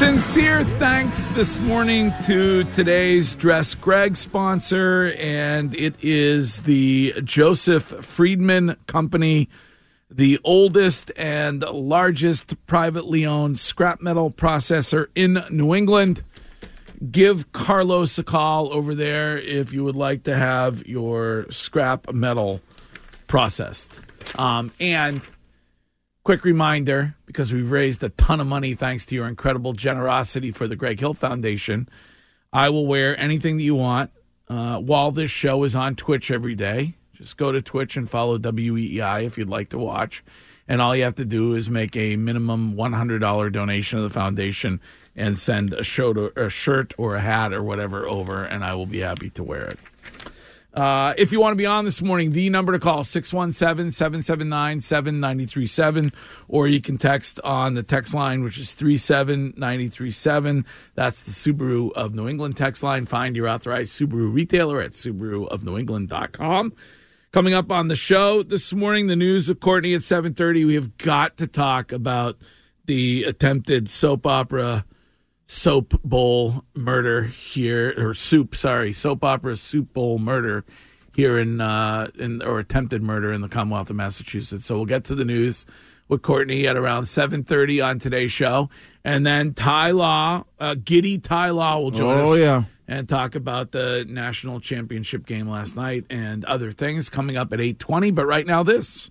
Sincere thanks this morning to today's Dress Greg sponsor, and it is the Joseph Freedman Company, the oldest and largest privately owned scrap metal processor in New England. Give Carlos a call over there if you would like to have your scrap metal processed. Um, and quick reminder because we've raised a ton of money thanks to your incredible generosity for the Greg Hill Foundation. I will wear anything that you want uh, while this show is on Twitch every day. Just go to Twitch and follow WEEI if you'd like to watch. And all you have to do is make a minimum $100 donation to the foundation and send a, show to, a shirt or a hat or whatever over, and I will be happy to wear it. Uh, if you want to be on this morning, the number to call 617-779-7937 or you can text on the text line which is 37937. That's the Subaru of New England text line. Find your authorized Subaru retailer at subaruofnewengland.com. Coming up on the show this morning, the news of Courtney at 7:30. We have got to talk about the attempted soap opera soap bowl murder here, or soup, sorry, soap opera soup bowl murder here in, uh, in or attempted murder in the Commonwealth of Massachusetts. So we'll get to the news with Courtney at around 7.30 on today's show. And then Ty Law, uh, Giddy Ty Law will join Oh, us. yeah. And talk about the national championship game last night and other things coming up at 8.20. But right now, this.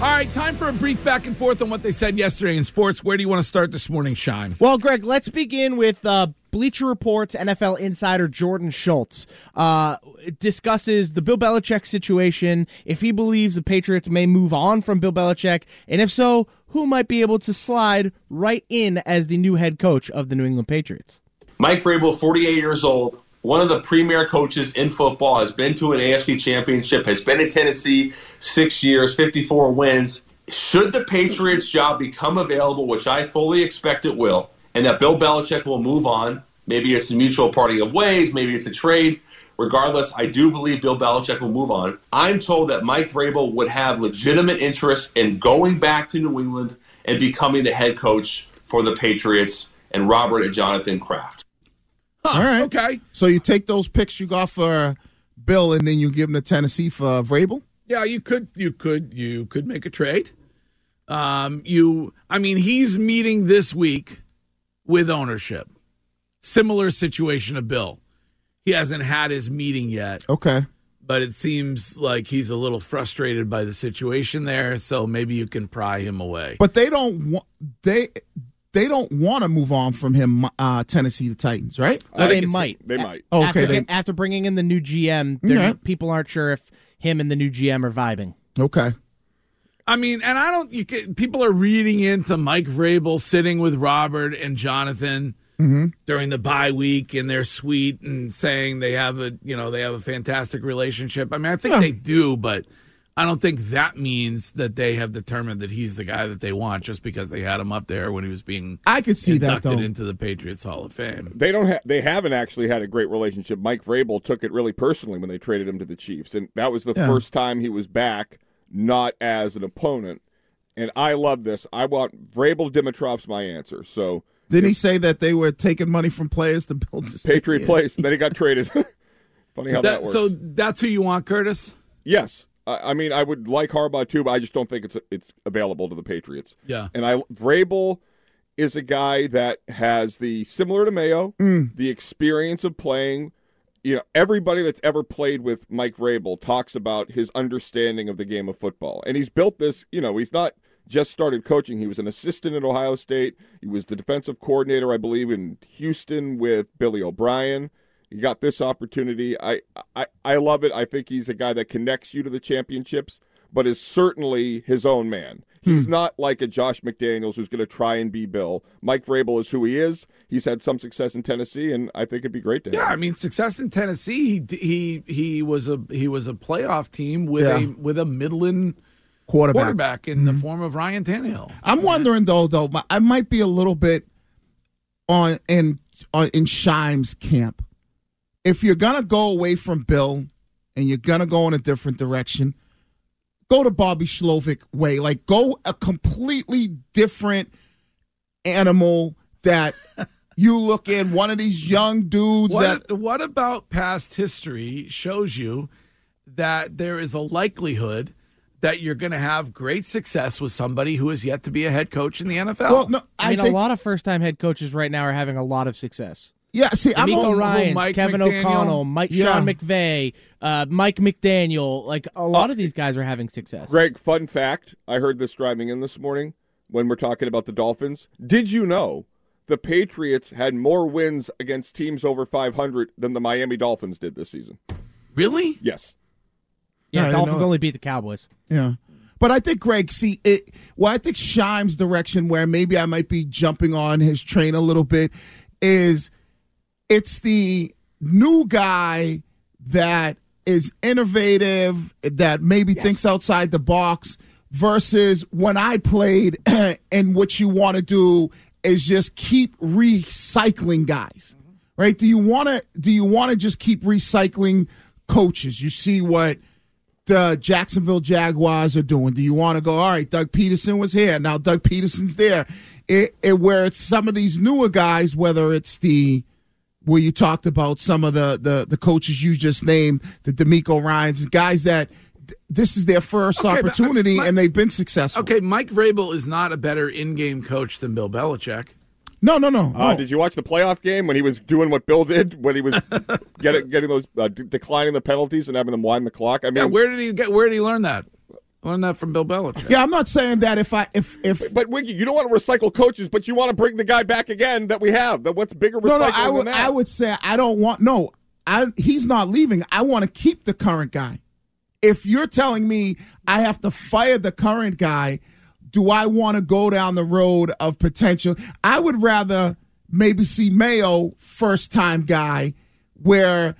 All right, time for a brief back and forth on what they said yesterday in sports. Where do you want to start this morning, Shine? Well, Greg, let's begin with uh, Bleacher Report's NFL insider Jordan Schultz uh, discusses the Bill Belichick situation. If he believes the Patriots may move on from Bill Belichick, and if so, who might be able to slide right in as the new head coach of the New England Patriots? Mike Vrabel, 48 years old, one of the premier coaches in football, has been to an AFC championship, has been in Tennessee six years, 54 wins. Should the Patriots job become available, which I fully expect it will, and that Bill Belichick will move on, maybe it's a mutual parting of ways, maybe it's a trade. Regardless, I do believe Bill Belichick will move on. I'm told that Mike Vrabel would have legitimate interest in going back to New England and becoming the head coach for the Patriots and Robert and Jonathan Kraft. Huh, All right. Okay. So you take those picks you got for Bill, and then you give them to Tennessee for Vrabel. Yeah, you could you could you could make a trade. Um you I mean he's meeting this week with ownership. Similar situation to Bill. He hasn't had his meeting yet, Okay. but it seems like he's a little frustrated by the situation there, so maybe you can pry him away. But they don't want they they don't want to move on from him. Uh, Tennessee, the Titans, right? Well, they might. They might. Okay. after, They, after bringing in the new GM, they're- Okay. people aren't sure if him and the new GM are vibing. okay. I mean, and I don't. You can, people are reading into Mike Vrabel sitting with Robert and Jonathan during the bye week in their suite and saying they have a you know they have a fantastic relationship. I mean, I think Yeah. they do, but I don't think that means that they have determined that he's the guy that they want just because they had him up there when he was being I could see that inducted though. into the Patriots Hall of Fame. They don't. Ha- they haven't actually had a great relationship. Mike Vrabel took it really personally when they traded him to the Chiefs, and that was the Yeah. first time he was back, not as an opponent. And I love this. I want Vrabel Dimitrov's my answer. So Didn't he say that they were taking money from players to build this Patriot place, and then he got traded. Funny So, how that, that, works. so that's who you want, Curtis? yes, I, I mean I would like Harbaugh too, but I just don't think it's it's available to the Patriots. Yeah. And I Vrabel is a guy that has the similar to Mayo, Mm. the experience of playing. You know, everybody that's ever played with Mike Vrabel talks about his understanding of the game of football, and he's built this. You know, he's not just started coaching. He was an assistant at Ohio State. He was the defensive coordinator, I believe, in Houston with Billy O'Brien. He got this opportunity. I, I I love it. I think he's a guy that connects you to the championships, but is certainly his own man. He's hmm. not like a Josh McDaniels who's going to try and be Bill. Mike Vrabel is who he is. He's had some success in Tennessee, and I think it'd be great to have. Yeah, I mean success in Tennessee. He he he was a he was a playoff team with a Yeah. with a Midland quarterback. quarterback in the mm-hmm. form of Ryan Tannehill. I'm wondering though, though I might be a little bit on in on, in Shine's camp. If you're gonna go away from Bill and you're gonna go in a different direction, go to Bobby Slowik way. Like go a completely different animal that you look in. One of these young dudes that What what about past history shows you that there is a likelihood that you're going to have great success with somebody who is yet to be a head coach in the NFL? well, no, I I, mean, think a lot of first-time head coaches right now are having a lot of success. Yeah. See, I'm DeMeco all- Ryans, Mike Kevin McDaniel? O'Connell, Mike Yeah. Sean McVay, uh, Mike McDaniel. Like a lot of these guys are having success. Greg, fun fact. I heard this driving in this morning when we're talking about the Dolphins. Did you know the Patriots had more wins against teams over 500 than the Miami Dolphins did this season? really? Yes. Yeah, Yeah, Dolphins only beat the Cowboys. Yeah. But I think Greg, see it. Well, I think Shine's direction, where maybe I might be jumping on his train a little bit, is it's the new guy that is innovative, that maybe thinks outside the box, versus when I played, and what you want to do is just keep recycling guys, mm-hmm. right? Do you want to? Do you want to just keep recycling coaches? You see what the Jacksonville Jaguars are doing. Do you want to go? All right, Doug Pederson was here. Now Doug Pederson's there. It, it where it's some of these newer guys, whether it's the where you talked about some of the the, the coaches you just named, the DeMeco Ryans, guys that this is their first Okay, but, uh, opportunity my- and they've been successful. Okay, Mike Vrabel is not a better in-game coach than Bill Belichick. No, no, no. Uh, no. did you watch the playoff game when he was doing what Bill did when he was getting getting those uh, d- declining the penalties and having them wind the clock? I mean, Yeah, where did he get? Where did he learn that? Learn that from Bill Belichick. yeah, I'm not saying that if I if if but Wiggy, you don't want to recycle coaches, but you want to bring the guy back again that we have. That what's bigger recycling no, no, I would than that? I would say I don't want no. I he's not leaving. I want to keep the current guy. If you're telling me I have to fire the current guy, do I want to go down the road of potential? I would rather maybe see Mayo first time guy where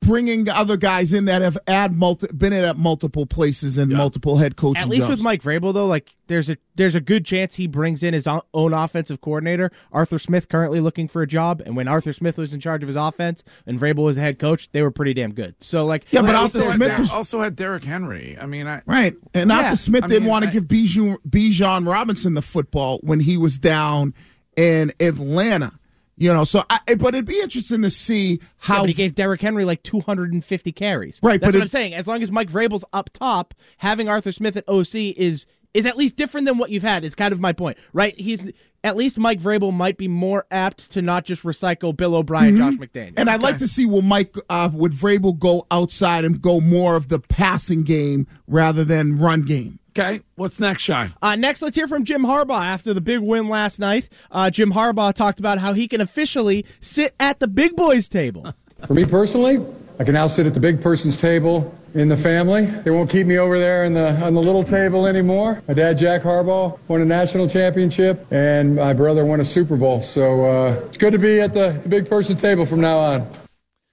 bringing other guys in that have had multi, been at multiple places and multiple head coaches. At least jobs. with Mike Vrabel, though, like there's a there's a good chance he brings in his own offensive coordinator. Arthur Smith currently looking for a job, and when Arthur Smith was in charge of his offense and Vrabel was the head coach, they were pretty damn good. So like, Yeah, but Arthur also, Smith had, was- also had Derrick Henry. I mean, I, Right. And Yeah. Arthur Smith I didn't mean, want to give Bijan, Bijan Robinson the football when he was down in Atlanta. You know, so I, but it'd be interesting to see Yeah, how but he gave Derrick Henry like 250 carries. Right, That's but what it- I'm saying. As long as Mike Vrabel's up top, having Arthur Smith at OC is is at least different than what you've had. Is kind of my point, right? He's at least Mike Vrabel might be more apt to not just recycle Bill O'Brien, Josh McDaniel. And I'd like to see will Mike uh, would Vrabel go outside and go more of the passing game rather than run game. Okay. What's next, Shine? Uh, next, let's hear from Jim Harbaugh after the big win last night. Uh, Jim Harbaugh talked about how he can officially sit at the big boys table. For me personally, I can now sit at the big person's table in the family. They won't keep me over there in the, on the little table anymore. My dad, Jack Harbaugh, won a national championship, and my brother won a Super Bowl. So uh, it's good to be at the, the big person's table from now on.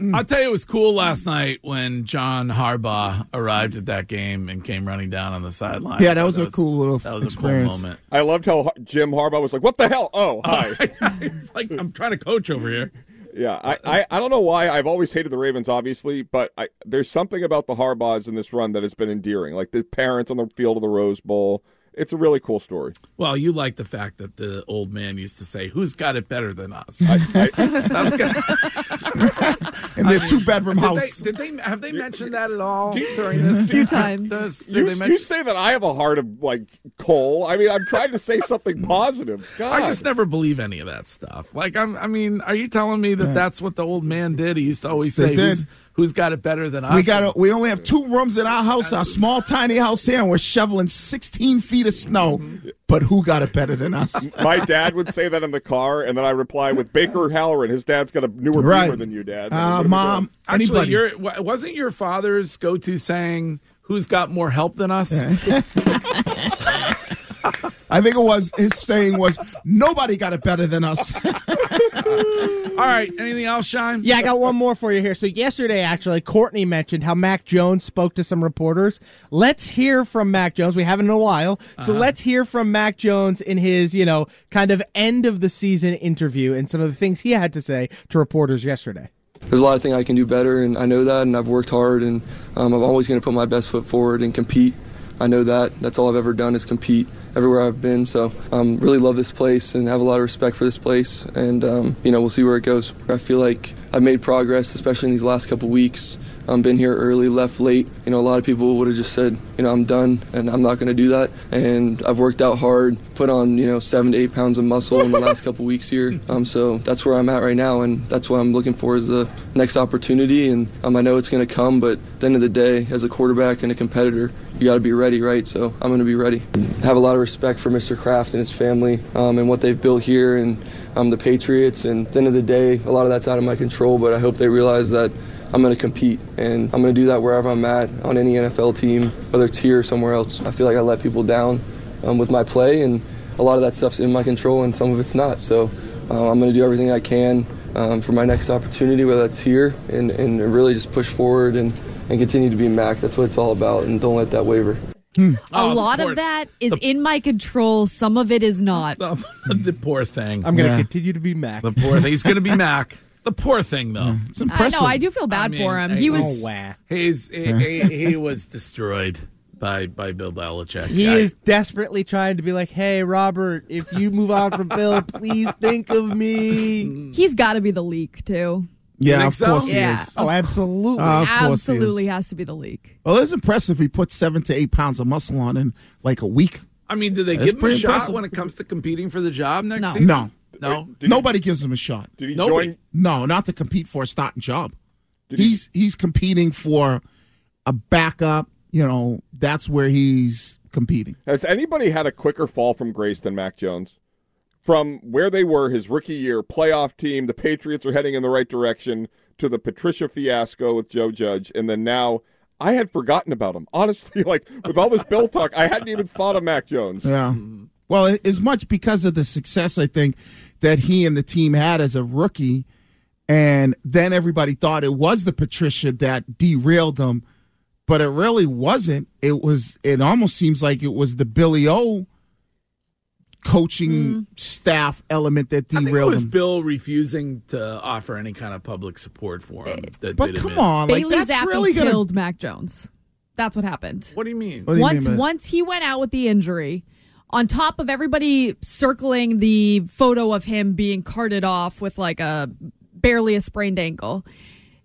Mm. I'll tell you, it was cool last night when John Harbaugh arrived at that game and came running down on the sideline. Yeah, that was a cool little That was experience. a cool moment. I loved how Jim Harbaugh was like, "What the hell? Oh, hi." it's like I'm trying to coach over here. Yeah, I, I, I don't know why. I've always hated the Ravens, obviously, but I, there's something about the Harbaughs in this run that has been endearing. Like the parents on the field of the Rose Bowl. It's a really cool story. Well, you like the fact that the old man used to say, "Who's got it better than us?" That was good. In their two bedroom Did house. They, did they have they mentioned that at all during this? Few times. Does- did You, they you say that I have a heart of like coal. I mean, I'm trying to say something positive. God. I just never believe any of that stuff. Like, I'm, I mean, are you telling me that that's what the old man did? He used to always They say, did. Who's, "Who's got it better than us?" We got. We only have two rooms in our house, our small, tiny house here, and we're shoveling 16 feet of snow. But who got it better than us? My dad would say that in the car, and then I reply with Baker Halloran. His dad's got a newer Right. Beamer than you, Dad. Uh, Mom, Actually, anybody? your wasn't your father's go-to saying, "Who's got more help than us?" I think it was his saying was nobody got it better than us. All right. Anything else, Shine? Yeah, I got one more for you here. So yesterday, actually, Courtney mentioned how Mac Jones spoke to some reporters. Let's hear from Mac Jones. We haven't in a while, so Uh-huh. let's hear from Mac Jones in his, you know, kind of end of the season interview and some of the things he had to say to reporters yesterday. There's a lot of things I can do better, and I know that, and I've worked hard, and um, I'm always going to put my best foot forward and compete. I know that. That's all I've ever done is compete everywhere I've been. So um, really love this place and have a lot of respect for this place, and um, you know we'll see where it goes. I feel like I've made progress, especially in these last couple weeks. I've been here early, left late. You know, a lot of people would have just said, you know, I'm done, and I'm not going to do that. And I've worked out hard, put on, you know, seven to eight pounds of muscle in the last couple weeks here. Um, so that's where I'm at right now, and that's what I'm looking for is the next opportunity. And um, I know it's going to come, but at the end of the day, as a quarterback and a competitor, you got to be ready, right? So I'm going to be ready. Have a lot of respect for Mr. Kraft and his family um, and what they've built here, and um, the Patriots. And at the end of the day, a lot of that's out of my control, but I hope they realize that. I'm going to compete, and I'm going to do that wherever I'm at on any NFL team, whether it's here or somewhere else. I feel like I let people down um, with my play, and a lot of that stuff's in my control, and some of it's not. So uh, I'm going to do everything I can um, for my next opportunity, whether that's here, and, and really just push forward and, and continue to be Mac. That's what it's all about, and don't let that waver. Hmm. Oh, A Oh, the lot poor- of that is in my control. Some of it is not. the poor thing. I'm going to Yeah. continue to be Mac. The poor thing. He's going to be Mac. The poor thing, though. It's impressive. I know. I do feel bad for him. He was. Oh, he's he, he, he was destroyed by by Bill Belichick. He I- is desperately trying to be like, "Hey, Robert, if you move on from Bill, please think of me." He's got to be the leak too. Yeah, of course he yeah. is. Oh, absolutely. Uh, of course. Absolutely has to be the leak. Well, it's impressive. He put seven to eight pounds of muscle on in like a week. I mean, did they That's give him a shot impressive. when it comes to competing for the job next No. season? No. no. Nobody gives him a shot. Did he Nobody. join? No, not to compete for a starting job. Did he- he's he's competing for a backup. You know, that's where he's competing. Has anybody had a quicker fall from grace than Mac Jones? From where they were his rookie year, playoff team, the Patriots are heading in the right direction, to the Patricia fiasco with Joe Judge, and then now I had forgotten about him. Honestly, like with all this Bill talk, I hadn't even thought of Mac Jones. Yeah. Mm-hmm. Well, as much because of the success I think that he and the team had as a rookie, and then everybody thought it was the Patricia that derailed him, but it really wasn't. It was. It almost seems like it was the Billy O coaching mm. staff element that I think it derailed was him. Bill refusing to offer any kind of public support for him. Eh, that But did him come on, like Bailey that's Zappe really gonna. killed Mac Jones. That's what happened. What do you mean? Do you once mean by- once he went out with the injury, on top of everybody circling the photo of him being carted off with like a barely a sprained ankle,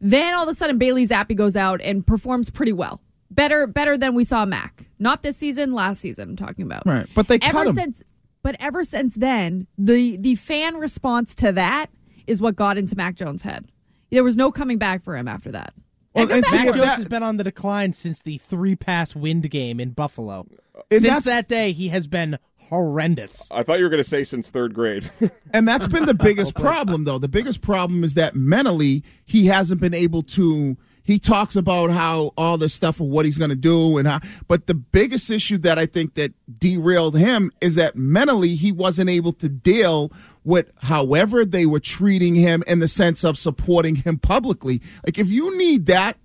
then all of a sudden Bailey Zappe goes out and performs pretty well. Better better than we saw Mac. Not this season, last season I'm talking about. Right, but they cut ever him. since but ever since then, the the fan response to that is what got into Mac Jones' head. There was no coming back for him after that. Well, and Mac if Jones that- has been on the decline since the three pass wind game in Buffalo. Since that day, he has been horrendous. I thought you were going to say since third grade. And that's been the biggest problem, though. The biggest problem is that mentally, he hasn't been able to. He talks about how all the stuff of what he's going to do, and how. But the biggest issue that I think that derailed him is that mentally he wasn't able to deal with however they were treating him in the sense of supporting him publicly. Like if you need that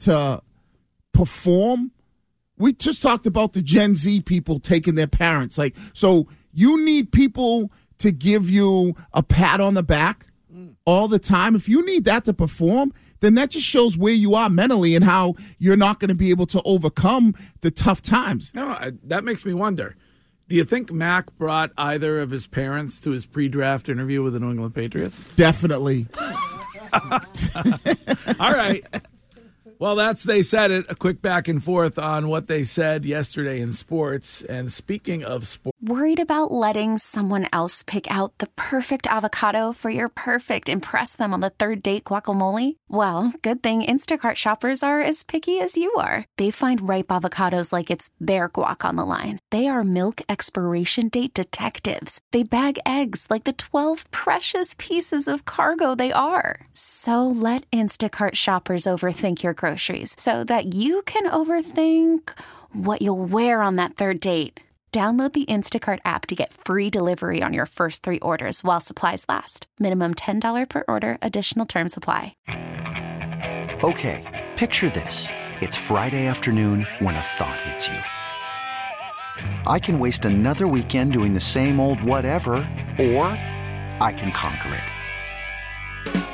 to perform, we just talked about the Gen Z people taking their parents. Like so you need people to give you a pat on the back all the time. If you need that to perform, then that just shows where you are mentally and how you're not going to be able to overcome the tough times. No, I, that makes me wonder. Do you think Mac brought either of his parents to his pre-draft interview with the New England Patriots? Definitely. All right. Well, that's they said it. A quick back and forth on what they said yesterday in sports. And speaking of sports, Worried about letting someone else pick out the perfect avocado for your perfect impress them on the third date guacamole? Well, good thing Instacart shoppers are as picky as you are. They find ripe avocados like it's their guac on the line. They are milk expiration date detectives. They bag eggs like the 12 precious pieces of cargo they are. So let Instacart shoppers overthink your groceries so that you can overthink what you'll wear on that third date. Download the Instacart app to get free delivery on your first three orders while supplies last. Minimum $10 per order, additional term supply. Okay, picture this. It's Friday afternoon when a thought hits you. I can waste another weekend doing the same old whatever, or I can conquer it.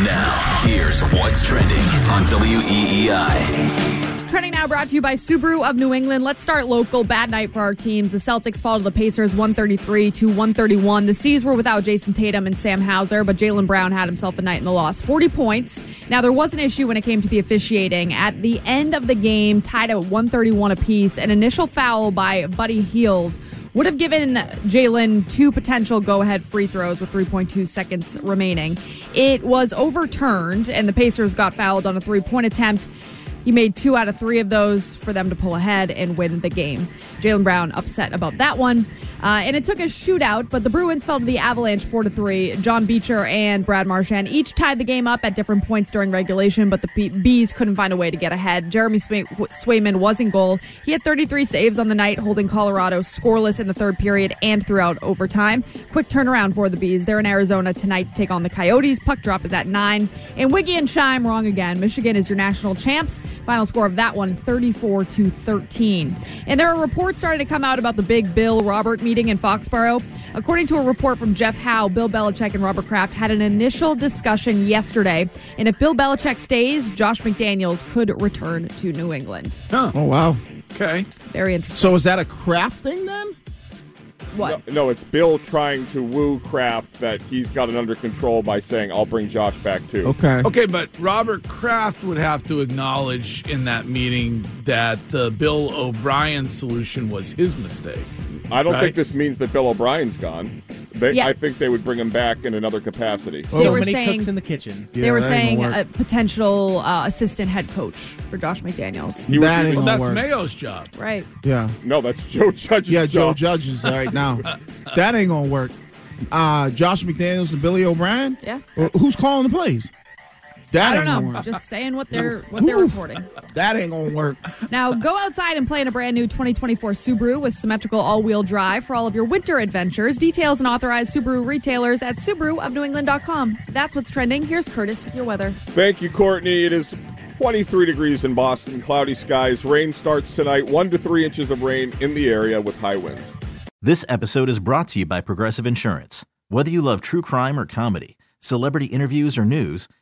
Now, here's what's trending on WEEI. Trending now brought to you by Subaru of New England. Let's start local. Bad night for our teams. The Celtics fall to the Pacers 133 to 131. The C's were without Jayson Tatum and Sam Hauser, but Jaylen Brown had himself a night in the loss. 40 points. Now, there was an issue when it came to the officiating. At the end of the game, tied at 131 apiece, an initial foul by Buddy Hield would have given Jaylen two potential go ahead free throws with 3.2 seconds remaining. It was overturned, and the Pacers got fouled on a three point attempt. He made two out of three of those for them to pull ahead and win the game. Jaylen Brown upset about that one. Uh, and it took a shootout, but the Bruins fell to the Avalanche 4 to 3. John Beecher and Brad Marchand each tied the game up at different points during regulation, but the Bees couldn't find a way to get ahead. Jeremy Sway- Swayman was in goal. He had 33 saves on the night, holding Colorado scoreless in the third period and throughout overtime. Quick turnaround for the Bees. They're in Arizona tonight to take on the Coyotes. Puck drop is at 9. And Wiggy and Shine wrong again. Michigan is your national champs. Final score of that one 34 to 13. And there are reports starting to come out about the big Bill Robert meeting in Foxborough. According to a report from Jeff Howe, Bill Belichick and Robert Kraft had an initial discussion yesterday. And if Bill Belichick stays, Josh McDaniels could return to New England. Oh, wow. Okay. Very interesting. So is that a Kraft thing then? What? No, no, it's Bill trying to woo Kraft that he's got it under control by saying, I'll bring Josh back too. Okay. Okay, but Robert Kraft would have to acknowledge in that meeting that the Bill O'Brien solution was his mistake. I don't Right. think this means that Bill O'Brien's gone. They, Yeah. I think they would bring him back in another capacity. They so were many saying- cooks in the kitchen. they were saying a potential uh, assistant head coach for Josh McDaniels. He That be- ain't Well, gonna that's work. Mayo's job. Right. Yeah. no, that's Joe Judge's Yeah, Joe job. Judge is right now. that ain't gonna work. Uh, Josh McDaniels and Billy O'Brien. Yeah. Uh, Who's calling the plays? That I don't gonna know. work. Just saying what they're what they're Oof. reporting. That ain't gonna work. Now go outside and play in a brand new 2024 Subaru with symmetrical all-wheel drive for all of your winter adventures. Details and authorized Subaru retailers at SubaruofNewEngland.com. That's what's trending. Here's Curtis with your weather. Thank you, Courtney. It is 23 degrees in Boston, cloudy skies. Rain starts tonight, one to three inches of rain in the area with high winds. This episode is brought to you by Progressive Insurance. Whether you love true crime or comedy, celebrity interviews or news,